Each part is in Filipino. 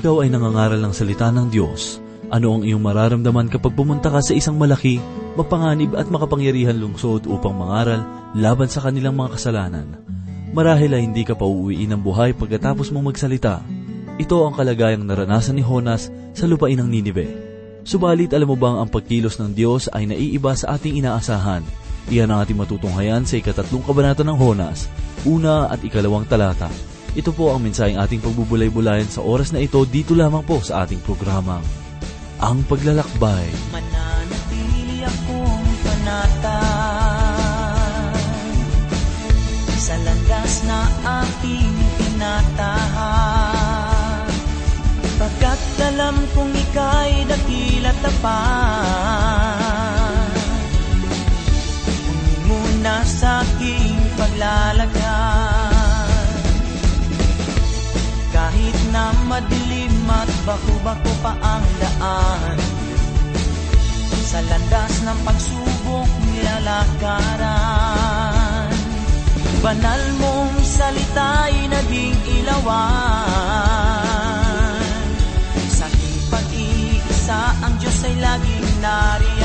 ikaw ay nangangaral ng salita ng Diyos, ano ang iyong mararamdaman kapag pumunta ka sa isang malaki, mapanganib at makapangyarihan lungsod upang mangaral laban sa kanilang mga kasalanan? Marahil ay hindi ka pauuwiin ng buhay pagkatapos mong magsalita. Ito ang kalagayang naranasan ni Honas sa lupain ng Ninive. Subalit alam mo bang ang pagkilos ng Diyos ay naiiba sa ating inaasahan? Iyan ang ating matutunghayan sa ikatatlong kabanata ng Honas, una at ikalawang talata. Ito po ang mensaheng ating pagbubulay-bulayan sa oras na ito dito lamang po sa ating programang Ang Paglalakbay. Mananatili akong panatag Sa landas na aking tinatahan Pagkat alam kong ika'y dakila tapat at baku-bako pa ang daan. Sa landas ng pagsubok nilalakaran. Banal mong salita'y naging ilawan. Sa aking pag-iisa ang Diyos ay laging nariyan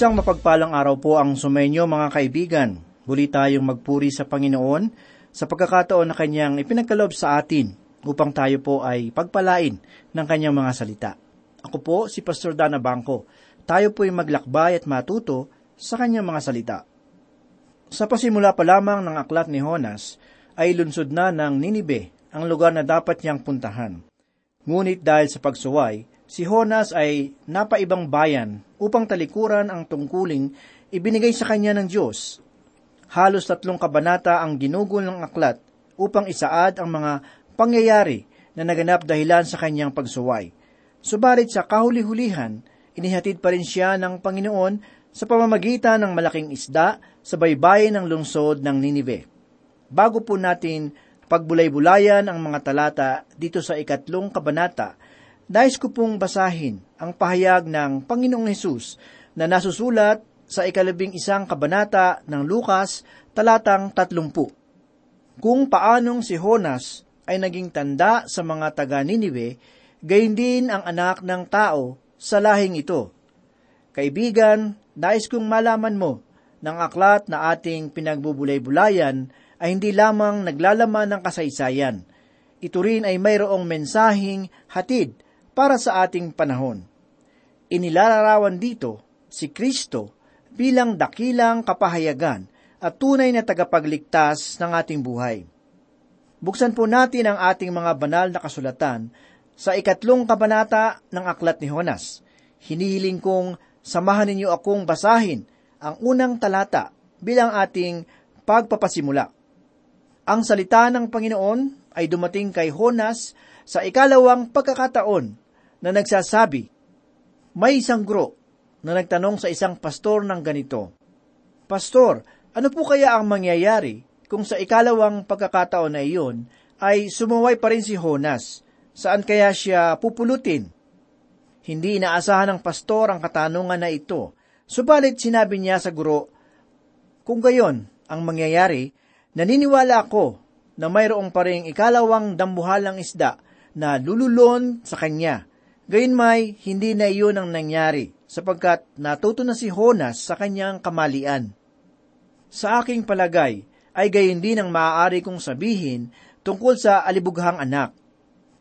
Isang mapagpalang araw po ang sumenyo mga kaibigan. Muli tayong magpuri sa Panginoon sa pagkakataon na kanyang ipinagkaloob sa atin upang tayo po ay pagpalain ng kanyang mga salita. Ako po si Pastor Dana Bangko. Tayo po ay maglakbay at matuto sa kanyang mga salita. Sa pasimula pa lamang ng aklat ni Honas, ay lunsod na ng Ninibe ang lugar na dapat niyang puntahan. Ngunit dahil sa pagsuway, si Honas ay napaibang bayan upang talikuran ang tungkuling ibinigay sa kanya ng Diyos. Halos tatlong kabanata ang ginugol ng aklat upang isaad ang mga pangyayari na naganap dahilan sa kanyang pagsuway. Subalit sa kahuli-hulihan, inihatid pa rin siya ng Panginoon sa pamamagitan ng malaking isda sa baybayin ng lungsod ng Ninive. Bago po natin pagbulay-bulayan ang mga talata dito sa ikatlong kabanata, nais ko pong basahin ang pahayag ng Panginoong Hesus na nasusulat sa ikalabing isang kabanata ng Lukas, talatang tatlumpu. Kung paanong si Honas ay naging tanda sa mga taga Ninive, gayon din ang anak ng tao sa lahing ito. Kaibigan, nais kong malaman mo ng aklat na ating pinagbubulay-bulayan ay hindi lamang naglalaman ng kasaysayan. Ito rin ay mayroong mensaheng hatid para sa ating panahon. Inilalarawan dito si Kristo bilang dakilang kapahayagan at tunay na tagapagligtas ng ating buhay. Buksan po natin ang ating mga banal na kasulatan sa ikatlong kabanata ng Aklat ni Honas. Hinihiling kong samahan ninyo akong basahin ang unang talata bilang ating pagpapasimula. Ang salita ng Panginoon ay dumating kay Honas sa ikalawang pagkakataon na nagsasabi, May isang guro na nagtanong sa isang pastor ng ganito, Pastor, ano po kaya ang mangyayari kung sa ikalawang pagkakataon na iyon ay sumuway pa rin si Honas? Saan kaya siya pupulutin? Hindi inaasahan ng pastor ang katanungan na ito, subalit sinabi niya sa guro, Kung gayon ang mangyayari, Naniniwala ako na mayroong pa rin ikalawang dambuhalang isda na lululon sa kanya. Gayunmay, hindi na iyon ang nangyari, sapagkat natuto na si Honas sa kanyang kamalian. Sa aking palagay, ay gayon din ang maaari kong sabihin tungkol sa alibughang anak.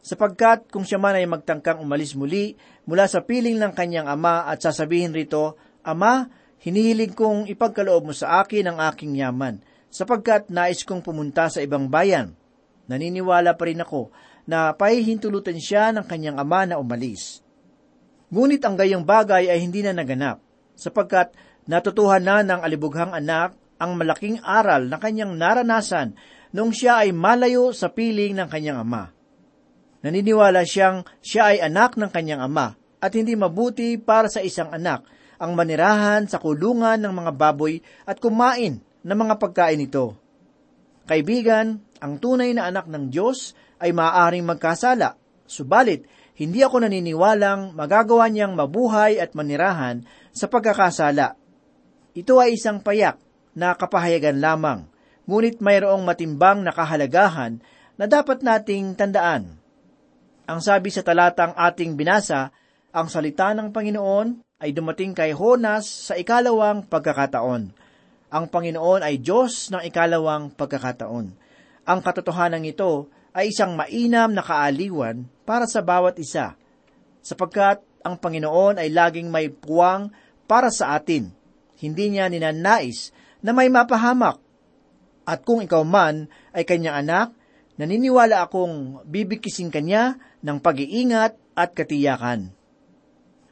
Sapagkat kung siya man ay magtangkang umalis muli mula sa piling ng kanyang ama at sasabihin rito, Ama, hinihiling kong ipagkaloob mo sa akin ang aking yaman sapagkat nais kong pumunta sa ibang bayan. Naniniwala pa rin ako na pahihintulutan siya ng kanyang ama na umalis. Ngunit ang gayong bagay ay hindi na naganap, sapagkat natutuhan na ng alibughang anak ang malaking aral na kanyang naranasan nung siya ay malayo sa piling ng kanyang ama. Naniniwala siyang siya ay anak ng kanyang ama at hindi mabuti para sa isang anak ang manirahan sa kulungan ng mga baboy at kumain ng mga pagkain ito. Kaibigan, ang tunay na anak ng Diyos ay maaaring magkasala, subalit hindi ako naniniwalang magagawa niyang mabuhay at manirahan sa pagkakasala. Ito ay isang payak na kapahayagan lamang, ngunit mayroong matimbang na kahalagahan na dapat nating tandaan. Ang sabi sa talatang ating binasa, ang salita ng Panginoon ay dumating kay Honas sa ikalawang pagkakataon ang Panginoon ay Diyos ng ikalawang pagkakataon. Ang katotohanan ito ay isang mainam na kaaliwan para sa bawat isa, sapagkat ang Panginoon ay laging may puwang para sa atin. Hindi niya ninanais na may mapahamak. At kung ikaw man ay kanyang anak, naniniwala akong bibikisin kanya ng pag-iingat at katiyakan.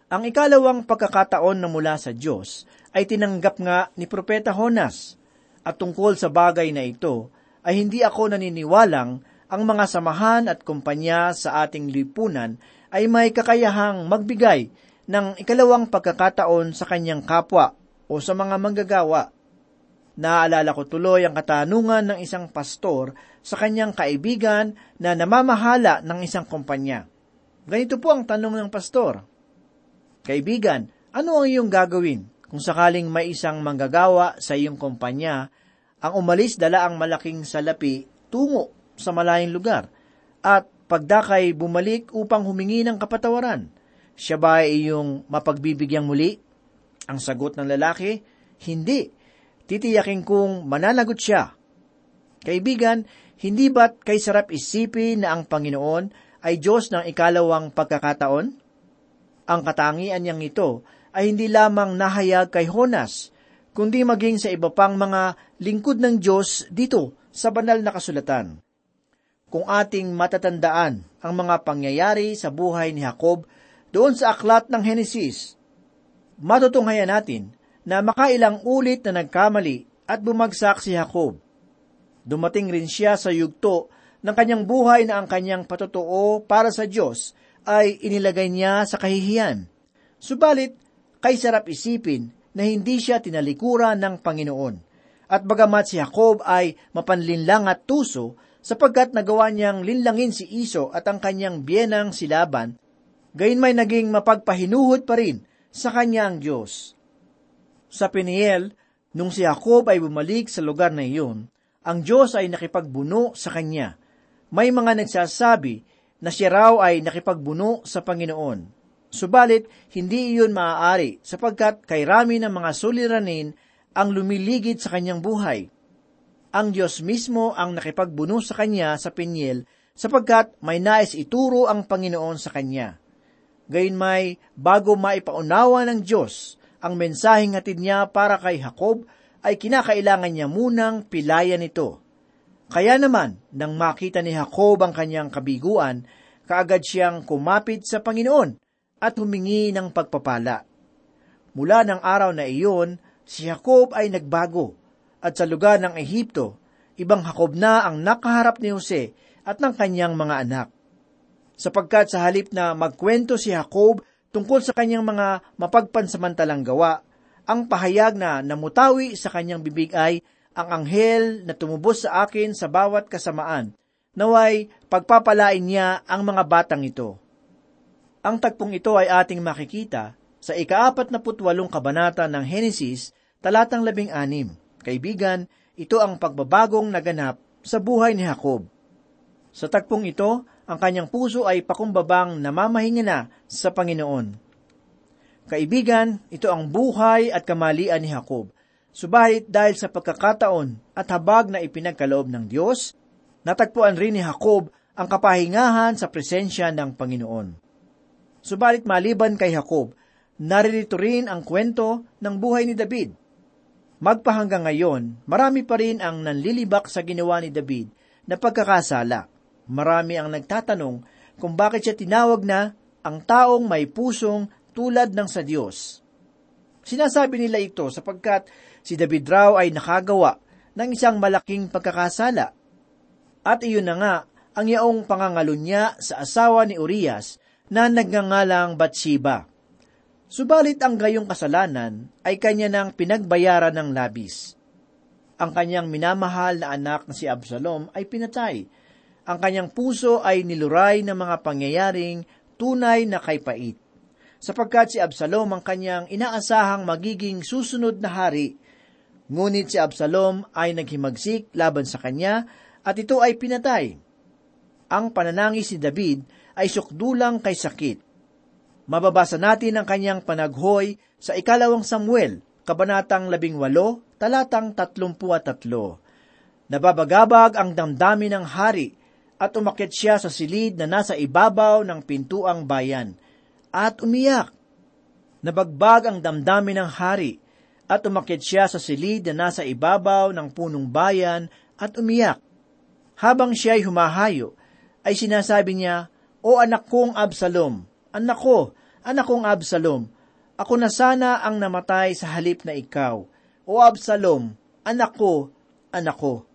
Ang ikalawang pagkakataon na mula sa Diyos ay tinanggap nga ni Propeta Honas. At tungkol sa bagay na ito, ay hindi ako naniniwalang ang mga samahan at kumpanya sa ating lipunan ay may kakayahang magbigay ng ikalawang pagkakataon sa kanyang kapwa o sa mga manggagawa. Naalala ko tuloy ang katanungan ng isang pastor sa kanyang kaibigan na namamahala ng isang kumpanya. Ganito po ang tanong ng pastor. Kaibigan, ano ang iyong gagawin kung sakaling may isang manggagawa sa iyong kumpanya, ang umalis dala ang malaking salapi tungo sa malayong lugar, at pagdakay bumalik upang humingi ng kapatawaran, siya ba ay iyong mapagbibigyang muli? Ang sagot ng lalaki, hindi. Titiyakin kong mananagot siya. Kaibigan, hindi ba't kay sarap isipin na ang Panginoon ay Diyos ng ikalawang pagkakataon? Ang katangian niyang ito ay hindi lamang nahayag kay Honas, kundi maging sa iba pang mga lingkod ng Diyos dito sa banal na kasulatan. Kung ating matatandaan ang mga pangyayari sa buhay ni Jacob doon sa aklat ng Henesis, matutunghayan natin na makailang ulit na nagkamali at bumagsak si Jacob. Dumating rin siya sa yugto ng kanyang buhay na ang kanyang patotoo para sa Diyos ay inilagay niya sa kahihiyan. Subalit, kay sarap isipin na hindi siya tinalikuran ng Panginoon. At bagamat si Jacob ay mapanlinlang at tuso, sapagkat nagawa niyang linlangin si Iso at ang kanyang biyenang si Laban, gayon may naging mapagpahinuhod pa rin sa kanyang Diyos. Sa Peniel, nung si Jacob ay bumalik sa lugar na iyon, ang Diyos ay nakipagbuno sa kanya. May mga nagsasabi na siya raw ay nakipagbuno sa Panginoon. Subalit, hindi iyon maaari sapagkat kay rami ng mga suliranin ang lumiligid sa kanyang buhay. Ang Diyos mismo ang nakipagbuno sa kanya sa Peniel sapagkat may nais ituro ang Panginoon sa kanya. Gayunmay, bago maipaunawa ng Diyos ang mensaheng hatid niya para kay Jacob, ay kinakailangan niya munang pilayan ito. Kaya naman, nang makita ni Jacob ang kanyang kabiguan, kaagad siyang kumapit sa Panginoon at humingi ng pagpapala. Mula ng araw na iyon, si Jacob ay nagbago at sa lugar ng Ehipto, ibang Jacob na ang nakaharap ni Jose at ng kanyang mga anak. Sapagkat sa halip na magkwento si Jacob tungkol sa kanyang mga mapagpansamantalang gawa, ang pahayag na namutawi sa kanyang bibig ay ang anghel na tumubos sa akin sa bawat kasamaan, naway pagpapalain niya ang mga batang ito. Ang tagpong ito ay ating makikita sa ikaapat na putwalong kabanata ng Henesis, talatang labing anim. Kaibigan, ito ang pagbabagong naganap sa buhay ni Jacob. Sa tagpong ito, ang kanyang puso ay pakumbabang namamahinga na sa Panginoon. Kaibigan, ito ang buhay at kamalian ni Jacob. Subalit dahil sa pagkakataon at habag na ipinagkaloob ng Diyos, natagpuan rin ni Jacob ang kapahingahan sa presensya ng Panginoon. Subalit maliban kay Jacob, naririto rin ang kwento ng buhay ni David. Magpahanggang ngayon, marami pa rin ang nanlilibak sa ginawa ni David na pagkakasala. Marami ang nagtatanong kung bakit siya tinawag na ang taong may pusong tulad ng sa Diyos. Sinasabi nila ito sapagkat si David raw ay nakagawa ng isang malaking pagkakasala. At iyon na nga ang yaong pangangalo niya sa asawa ni Urias na nagngangalang Bathsheba. Subalit ang gayong kasalanan ay kanya nang pinagbayaran ng labis. Ang kanyang minamahal na anak na si Absalom ay pinatay. Ang kanyang puso ay niluray ng mga pangyayaring tunay na kay pait sapagkat si Absalom ang kanyang inaasahang magiging susunod na hari. Ngunit si Absalom ay naghimagsik laban sa kanya at ito ay pinatay. Ang pananangis ni David ay sukdulang kay sakit. Mababasa natin ang kanyang panaghoy sa ikalawang Samuel, kabanatang labing walo, talatang tatlumpu at tatlo. Nababagabag ang damdamin ng hari at umakit siya sa silid na nasa ibabaw ng pintuang bayan – at umiyak. Nabagbag ang damdamin ng hari at umakit siya sa silid na nasa ibabaw ng punong bayan at umiyak. Habang siya ay humahayo, ay sinasabi niya, O anak kong Absalom, anak ko, anak kong Absalom, ako na sana ang namatay sa halip na ikaw. O Absalom, anak ko, anak ko.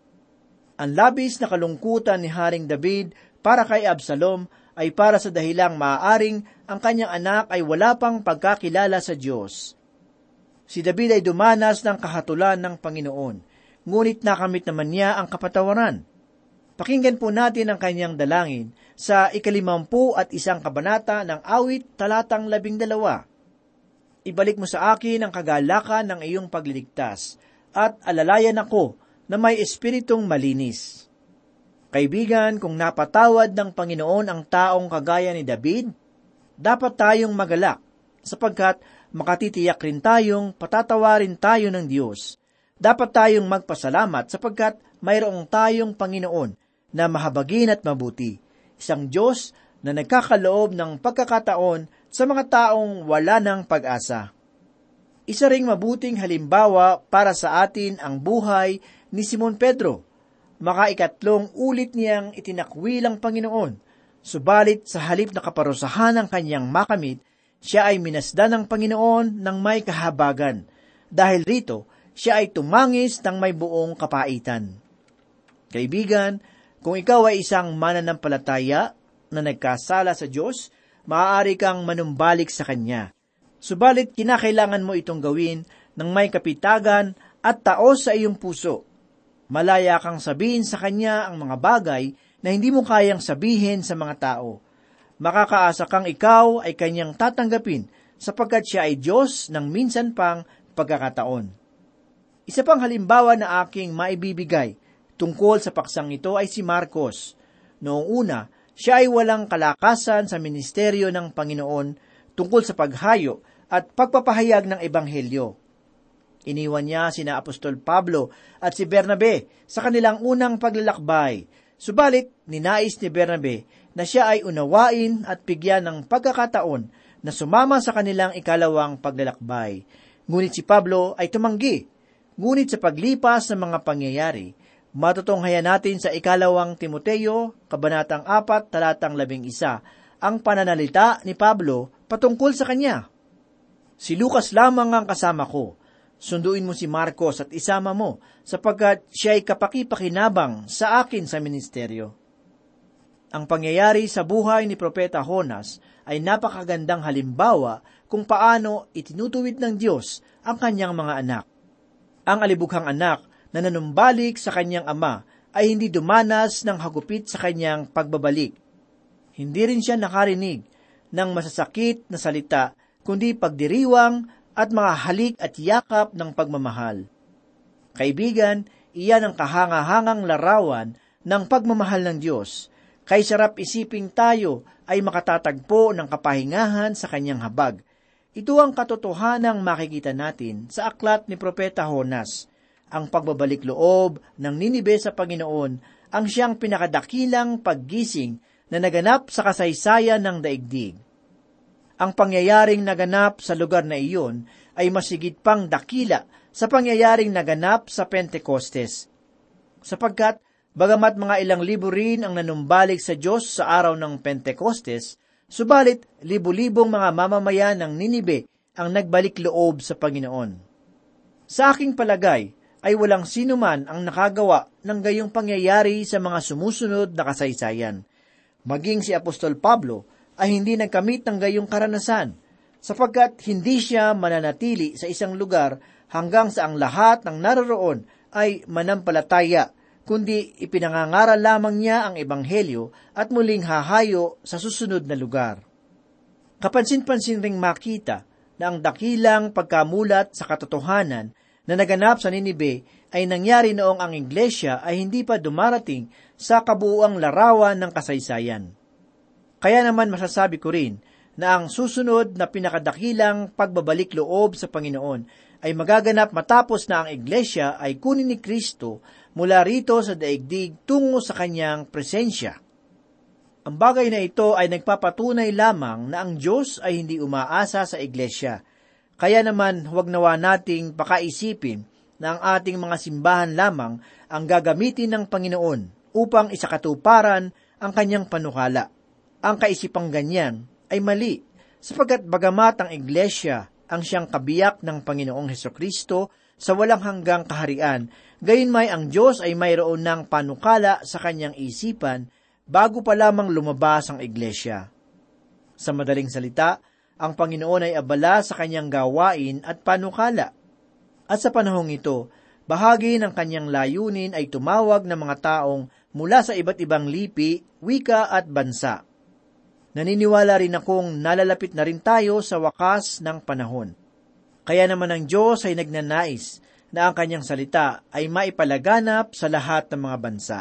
Ang labis na kalungkutan ni Haring David para kay Absalom ay para sa dahilang maaaring ang kanyang anak ay wala pang pagkakilala sa Diyos. Si David ay dumanas ng kahatulan ng Panginoon, ngunit nakamit naman niya ang kapatawaran. Pakinggan po natin ang kanyang dalangin sa ikalimampu at isang kabanata ng awit talatang labing dalawa. Ibalik mo sa akin ang kagalakan ng iyong pagliligtas at alalayan ako na may espiritong malinis. Kaibigan, kung napatawad ng Panginoon ang taong kagaya ni David, dapat tayong magalak, sapagkat makatitiyak rin tayong patatawarin tayo ng Diyos. Dapat tayong magpasalamat sapagkat mayroong tayong Panginoon na mahabagin at mabuti, isang Diyos na nagkakaloob ng pagkakataon sa mga taong wala ng pag-asa. Isa ring mabuting halimbawa para sa atin ang buhay ni Simon Pedro, makaikatlong ulit niyang itinakwil ang Panginoon. Subalit sa halip na kaparusahan ng kanyang makamit, siya ay minasdan ng Panginoon ng may kahabagan. Dahil rito, siya ay tumangis ng may buong kapaitan. Kaibigan, Kung ikaw ay isang mananampalataya na nagkasala sa Diyos, maaari kang manumbalik sa Kanya. Subalit, kinakailangan mo itong gawin ng may kapitagan at taos sa iyong puso. Malaya kang sabihin sa Kanya ang mga bagay na hindi mo kayang sabihin sa mga tao. Makakaasa kang ikaw ay Kanyang tatanggapin sapagkat siya ay Diyos ng minsan pang pagkakataon. Isa pang halimbawa na aking maibibigay tungkol sa paksang ito ay si Marcos. Noong una, siya ay walang kalakasan sa ministeryo ng Panginoon tungkol sa paghayo at pagpapahayag ng Ebanghelyo. Iniwan niya sina Apostol Pablo at si Bernabe sa kanilang unang paglalakbay. Subalit, ninais ni Bernabe na siya ay unawain at bigyan ng pagkakataon na sumama sa kanilang ikalawang paglalakbay. Ngunit si Pablo ay tumanggi. Ngunit sa paglipas ng mga pangyayari, matutunghayan natin sa ikalawang Timoteo, kabanatang 4, talatang 11, ang pananalita ni Pablo patungkol sa kanya. Si Lucas lamang ang kasama ko. Sunduin mo si Marcos at isama mo sapagkat siya ay kapakipakinabang sa akin sa ministeryo. Ang pangyayari sa buhay ni Propeta Honas ay napakagandang halimbawa kung paano itinutuwid ng Diyos ang kanyang mga anak. Ang alibughang anak na nanumbalik sa kanyang ama ay hindi dumanas ng hagupit sa kanyang pagbabalik. Hindi rin siya nakarinig ng masasakit na salita, kundi pagdiriwang at mga halik at yakap ng pagmamahal. Kaibigan, iyan ang kahangahangang larawan ng pagmamahal ng Diyos. Kay sarap isiping tayo ay makatatagpo ng kapahingahan sa kanyang habag. Ito ang katotohanang makikita natin sa aklat ni Propeta Honas. Ang pagbabalik loob ng Ninibe sa Panginoon ang siyang pinakadakilang paggising na naganap sa kasaysayan ng daigdig. Ang pangyayaring naganap sa lugar na iyon ay masigit pang dakila sa pangyayaring naganap sa Pentecostes. Sapagkat, bagamat mga ilang libo rin ang nanumbalik sa Diyos sa araw ng Pentecostes, subalit libu-libong mga mamamayan ng Ninibe ang nagbalik loob sa Panginoon. Sa aking palagay, ay walang sino man ang nakagawa ng gayong pangyayari sa mga sumusunod na kasaysayan. Maging si Apostol Pablo ay hindi nagkamit ng gayong karanasan, sapagkat hindi siya mananatili sa isang lugar hanggang sa ang lahat ng naroroon ay manampalataya, kundi ipinangangaral lamang niya ang ebanghelyo at muling hahayo sa susunod na lugar. Kapansin-pansin ring makita na ang dakilang pagkamulat sa katotohanan na naganap sa Ninibe ay nangyari noong ang iglesia ay hindi pa dumarating sa kabuuang larawan ng kasaysayan. Kaya naman masasabi ko rin na ang susunod na pinakadakilang pagbabalik loob sa Panginoon ay magaganap matapos na ang iglesia ay kunin ni Kristo mula rito sa daigdig tungo sa kanyang presensya. Ang bagay na ito ay nagpapatunay lamang na ang Diyos ay hindi umaasa sa iglesia. Kaya naman huwag nawa nating pakaisipin na ang ating mga simbahan lamang ang gagamitin ng Panginoon upang isakatuparan ang kanyang panukala. Ang kaisipang ganyan ay mali, sapagkat bagamat ang iglesia ang siyang kabiyak ng Panginoong Heso Kristo sa walang hanggang kaharian, gayon may ang Diyos ay mayroon ng panukala sa kanyang isipan bago pa lamang lumabas ang iglesia. Sa madaling salita, ang Panginoon ay abala sa kanyang gawain at panukala. At sa panahong ito, bahagi ng kanyang layunin ay tumawag ng mga taong mula sa iba't ibang lipi, wika at bansa. Naniniwala rin akong nalalapit na rin tayo sa wakas ng panahon. Kaya naman ang Diyos ay nagnanais na ang kanyang salita ay maipalaganap sa lahat ng mga bansa.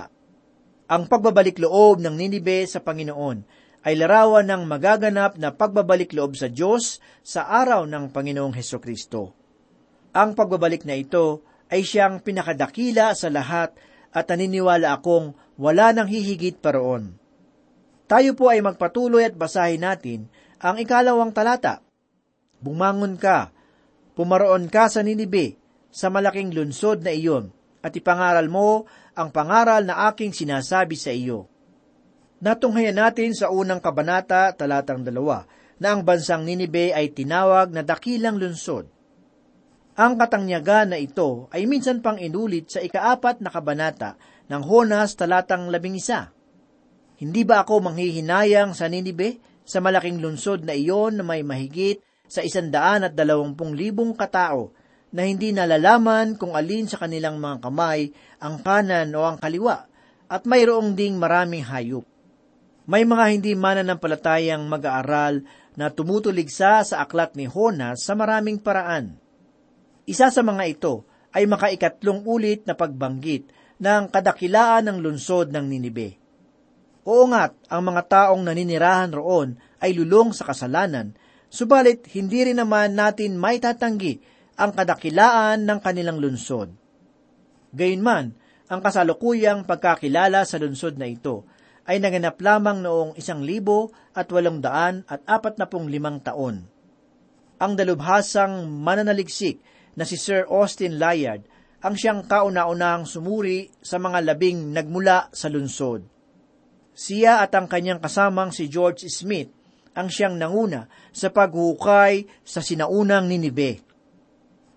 Ang pagbabalik loob ng Ninibe sa Panginoon ay larawan ng magaganap na pagbabalik loob sa Diyos sa araw ng Panginoong Heso Kristo. Ang pagbabalik na ito ay siyang pinakadakila sa lahat at naniniwala akong wala nang hihigit pa roon. Tayo po ay magpatuloy at basahin natin ang ikalawang talata. Bumangon ka, pumaroon ka sa Ninibe, sa malaking lunsod na iyon, at ipangaral mo ang pangaral na aking sinasabi sa iyo. Natunghayan natin sa unang kabanata, talatang dalawa, na ang bansang Ninibe ay tinawag na dakilang lunsod. Ang katangyagan na ito ay minsan pang inulit sa ikaapat na kabanata ng Honas talatang labing isa. Hindi ba ako manghihinayang sa Ninibe, sa malaking lunsod na iyon na may mahigit sa isandaan at dalawampung libong katao na hindi nalalaman kung alin sa kanilang mga kamay ang kanan o ang kaliwa, at mayroong ding maraming hayop. May mga hindi mananampalatayang mag-aaral na tumutuligsa sa aklat ni Honas sa maraming paraan. Isa sa mga ito ay makaikatlong ulit na pagbanggit ng kadakilaan ng lunsod ng Ninibe. Oo nga't ang mga taong naninirahan roon ay lulong sa kasalanan, subalit hindi rin naman natin may tatanggi ang kadakilaan ng kanilang lunsod. Gayunman, ang kasalukuyang pagkakilala sa lunsod na ito ay naganap lamang noong isang libo at walong daan at apat na pong limang taon. Ang dalubhasang mananaliksik na si Sir Austin Layard ang siyang kauna-unahang sumuri sa mga labing nagmula sa lunsod. Siya at ang kanyang kasamang si George Smith ang siyang nanguna sa paghukay sa sinaunang Ninibe.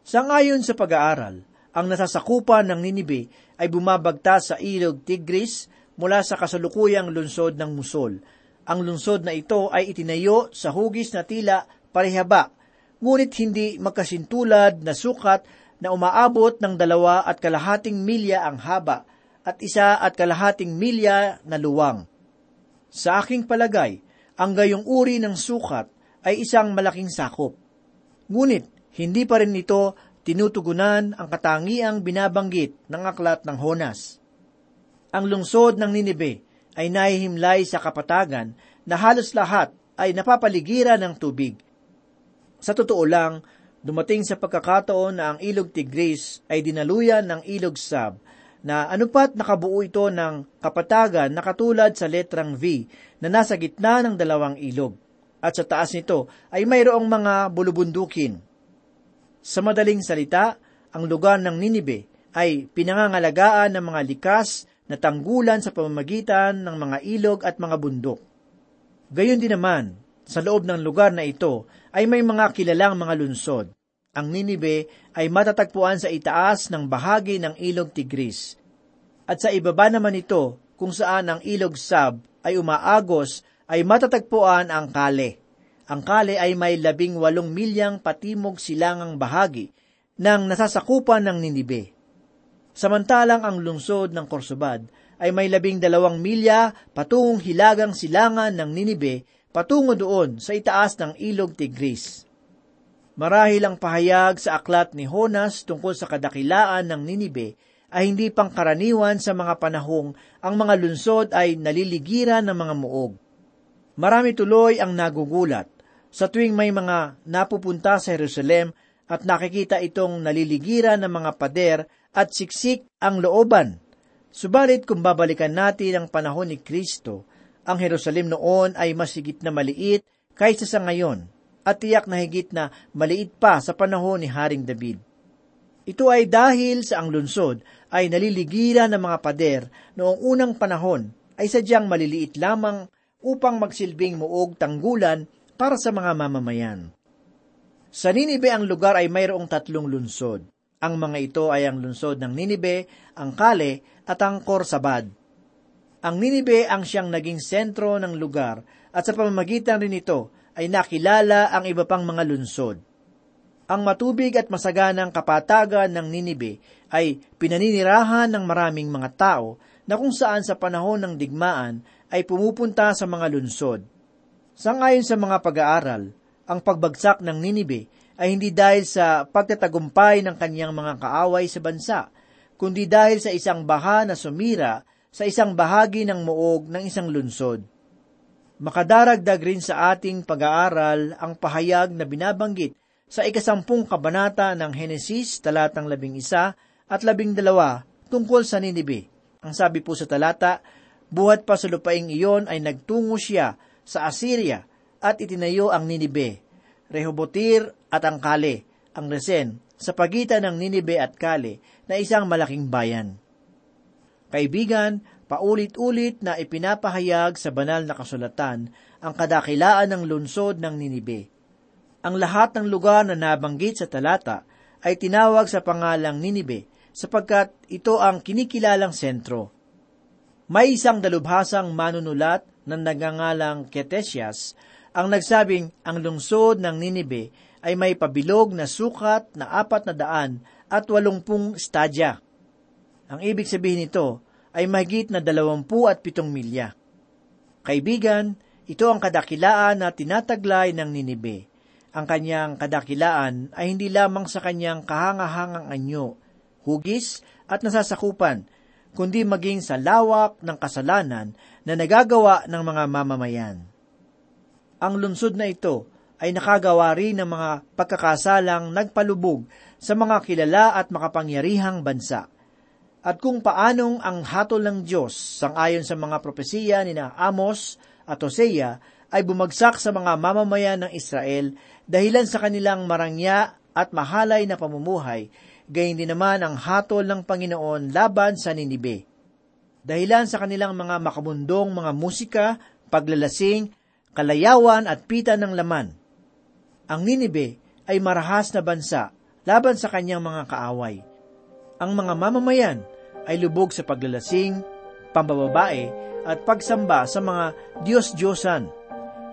Sangayon sa pag-aaral, ang nasasakupan ng Ninibe ay bumabagta sa ilog Tigris mula sa kasalukuyang lunsod ng Musol. Ang lunsod na ito ay itinayo sa hugis na tila parehaba, ngunit hindi magkasintulad na sukat na umaabot ng dalawa at kalahating milya ang haba at isa at kalahating milya na luwang. Sa aking palagay, ang gayong uri ng sukat ay isang malaking sakop. Ngunit, hindi pa rin ito tinutugunan ang katangiang binabanggit ng aklat ng Honas. Ang lungsod ng Ninibe ay nahihimlay sa kapatagan na halos lahat ay napapaligiran ng tubig. Sa totoo lang, dumating sa pagkakataon na ang ilog Tigris ay dinaluyan ng ilog Sab na anupat nakabuo ito ng kapatagan na katulad sa letrang V na nasa gitna ng dalawang ilog. At sa taas nito ay mayroong mga bulubundukin sa madaling salita, ang lugar ng Ninibe ay pinangangalagaan ng mga likas na tanggulan sa pamamagitan ng mga ilog at mga bundok. Gayon din naman, sa loob ng lugar na ito ay may mga kilalang mga lunsod. Ang Ninibe ay matatagpuan sa itaas ng bahagi ng ilog Tigris. At sa ibaba naman ito, kung saan ang ilog Sab ay umaagos, ay matatagpuan ang Kale. Ang kale ay may labing walong milyang patimog silangang bahagi ng nasasakupan ng Ninibe. Samantalang ang lungsod ng Korsubad ay may labing dalawang milya patungong hilagang silangan ng Ninibe patungo doon sa itaas ng ilog Tigris. Marahil ang pahayag sa aklat ni Honas tungkol sa kadakilaan ng Ninibe ay hindi pangkaraniwan sa mga panahong ang mga lunsod ay naliligiran ng mga muog. Marami tuloy ang nagugulat sa tuwing may mga napupunta sa Jerusalem at nakikita itong naliligiran ng mga pader at siksik ang looban. Subalit kung babalikan natin ang panahon ni Kristo, ang Jerusalem noon ay masigit na maliit kaysa sa ngayon at tiyak na higit na maliit pa sa panahon ni Haring David. Ito ay dahil sa ang lunsod ay naliligiran ng mga pader noong unang panahon ay sadyang maliliit lamang upang magsilbing muog tanggulan para sa mga mamamayan. Sa Ninibe ang lugar ay mayroong tatlong lunsod. Ang mga ito ay ang lunsod ng Ninibe, ang Kale at ang Korsabad. Ang Ninibe ang siyang naging sentro ng lugar at sa pamamagitan rin ito ay nakilala ang iba pang mga lunsod. Ang matubig at masaganang kapatagan ng Ninibe ay pinaninirahan ng maraming mga tao na kung saan sa panahon ng digmaan ay pumupunta sa mga lunsod. Sangayon sa mga pag-aaral, ang pagbagsak ng Ninibe ay hindi dahil sa pagtatagumpay ng kanyang mga kaaway sa bansa, kundi dahil sa isang baha na sumira sa isang bahagi ng muog ng isang lunsod. Makadaragdag rin sa ating pag-aaral ang pahayag na binabanggit sa ikasampung kabanata ng Henesis talatang labing isa at labing dalawa tungkol sa Ninibe. Ang sabi po sa talata, buhat pa sa lupaing iyon ay nagtungo siya sa Assyria at itinayo ang Ninibe, Rehobotir at ang Kale, ang Resen, sa pagitan ng Ninibe at Kale na isang malaking bayan. Kaibigan, paulit-ulit na ipinapahayag sa banal na kasulatan ang kadakilaan ng lunsod ng Ninibe. Ang lahat ng lugar na nabanggit sa talata ay tinawag sa pangalang Ninibe sapagkat ito ang kinikilalang sentro. May isang dalubhasang manunulat na nagangalang Ketesias ang nagsabing ang lungsod ng Ninibe ay may pabilog na sukat na apat na daan at walongpung stadya. Ang ibig sabihin nito ay mahigit na dalawampu at pitong milya. Kaibigan, ito ang kadakilaan na tinataglay ng Ninibe. Ang kanyang kadakilaan ay hindi lamang sa kanyang kahangahangang anyo, hugis at nasasakupan, kundi maging sa lawak ng kasalanan na nagagawa ng mga mamamayan. Ang lungsod na ito ay nakagawa rin ng mga pagkakasalang nagpalubog sa mga kilala at makapangyarihang bansa. At kung paanong ang hatol ng Diyos, sangayon sa mga propesiya ni na Amos at Hosea, ay bumagsak sa mga mamamayan ng Israel dahilan sa kanilang marangya at mahalay na pamumuhay, gayon din naman ang hatol ng Panginoon laban sa Ninibe. Dahilan sa kanilang mga makabundong mga musika, paglalasing, kalayawan at pita ng laman. Ang Ninibe ay marahas na bansa laban sa kanyang mga kaaway. Ang mga mamamayan ay lubog sa paglalasing, pambababae at pagsamba sa mga Diyos-Diyosan.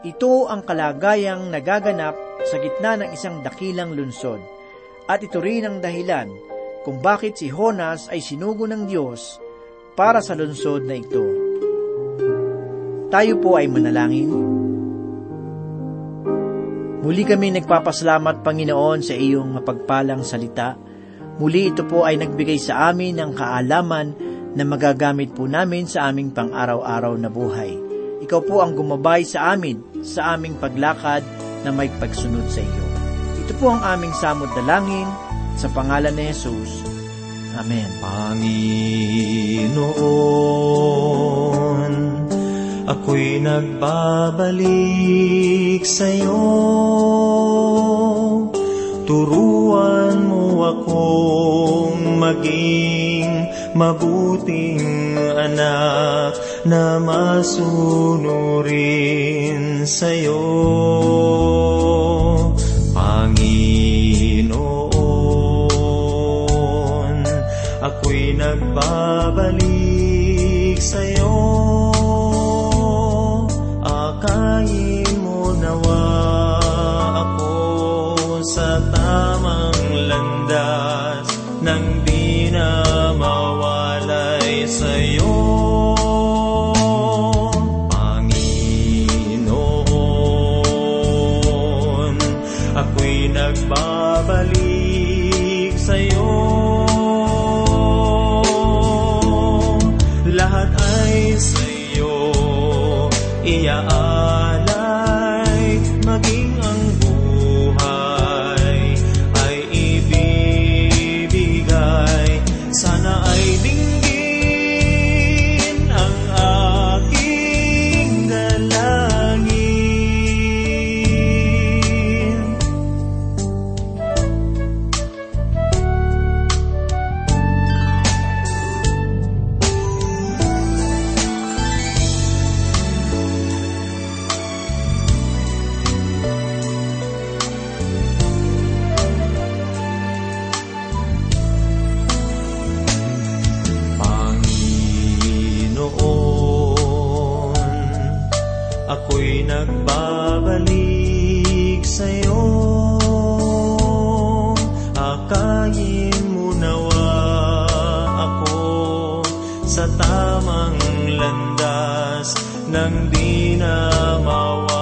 Ito ang kalagayang nagaganap sa gitna ng isang dakilang lunsod. At ito rin ang dahilan kung bakit si Honas ay sinugo ng Diyos para sa lunsod na ito. Tayo po ay manalangin. Muli kami nagpapasalamat, Panginoon, sa iyong mapagpalang salita. Muli ito po ay nagbigay sa amin ng kaalaman na magagamit po namin sa aming pang-araw-araw na buhay. Ikaw po ang gumabay sa amin sa aming paglakad na may pagsunod sa iyo. Ito po ang aming samod dalangin sa pangalan ni Jesus. Amen. Panginoon, ako'y nagbabalik sa'yo. Turuan mo akong maging mabuting anak na masunurin sa'yo. Panginoon, ako'y nagbabalik Yeah. Akayin mo nawa ako sa tamang landas nang di na mawalay